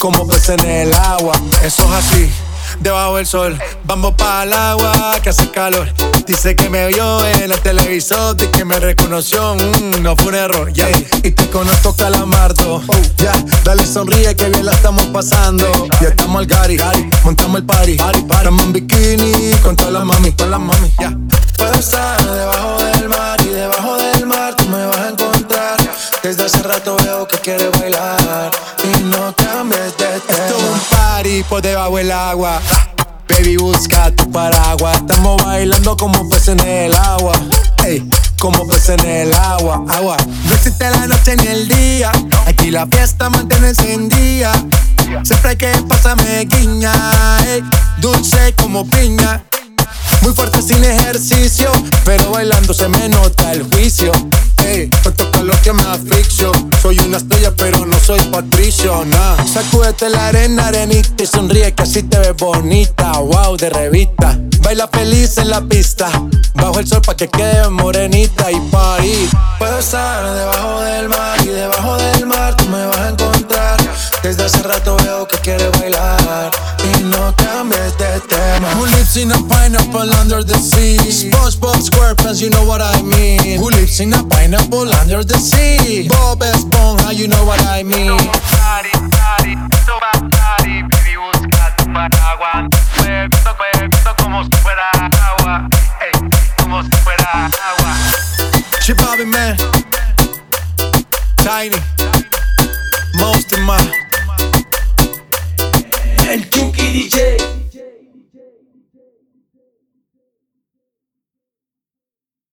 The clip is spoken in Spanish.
como peces en el agua. Eso es así. Debajo del sol, vamos para el agua que hace calor. Dice que me vio en el televisor y que me reconoció. Mm, no fue un error, yeah. Y te conozco, calamardo. ya, dale sonríe que bien la estamos pasando. Ya estamos al Gary, montamos el party. party, Estamos en bikini con todas las mami, con las mami, ya. Puedo estar debajo del mar y debajo del mar tú me vas a encontrar. Desde hace rato veo que quieres bailar un party por debajo del agua. Baby, busca tu paraguas. Estamos bailando como peces en el agua. Ey, como peces en el agua. Agua. No existe la noche ni el día. Aquí la fiesta mantiene encendida. Siempre que pasa me guiña. Dulce como piña. Muy fuerte sin ejercicio, pero bailando se me nota el juicio. Que me asfixio. Soy una estrella, pero no soy patricio, nah. Sacúdete la arena, arenita y sonríe que así te ves bonita. Wow, de revista. Baila feliz en la pista. Bajo el sol pa' que quede morenita y party. Puedo estar debajo del mar y debajo del mar tú me vas a encontrar. Desde hace rato veo que quieres bailar y no cambies de tema. Who lives in a pineapple under the sea? SquarePants, you know what I mean. Who lives in a pineapple under the sea? Bob Esponja, you know what I mean. Party, party, party, baby, busca tu paraguas. Bebito, bebito, como si fuera agua. Ey, como si fuera agua. Chip Man, Tiny, Most in my.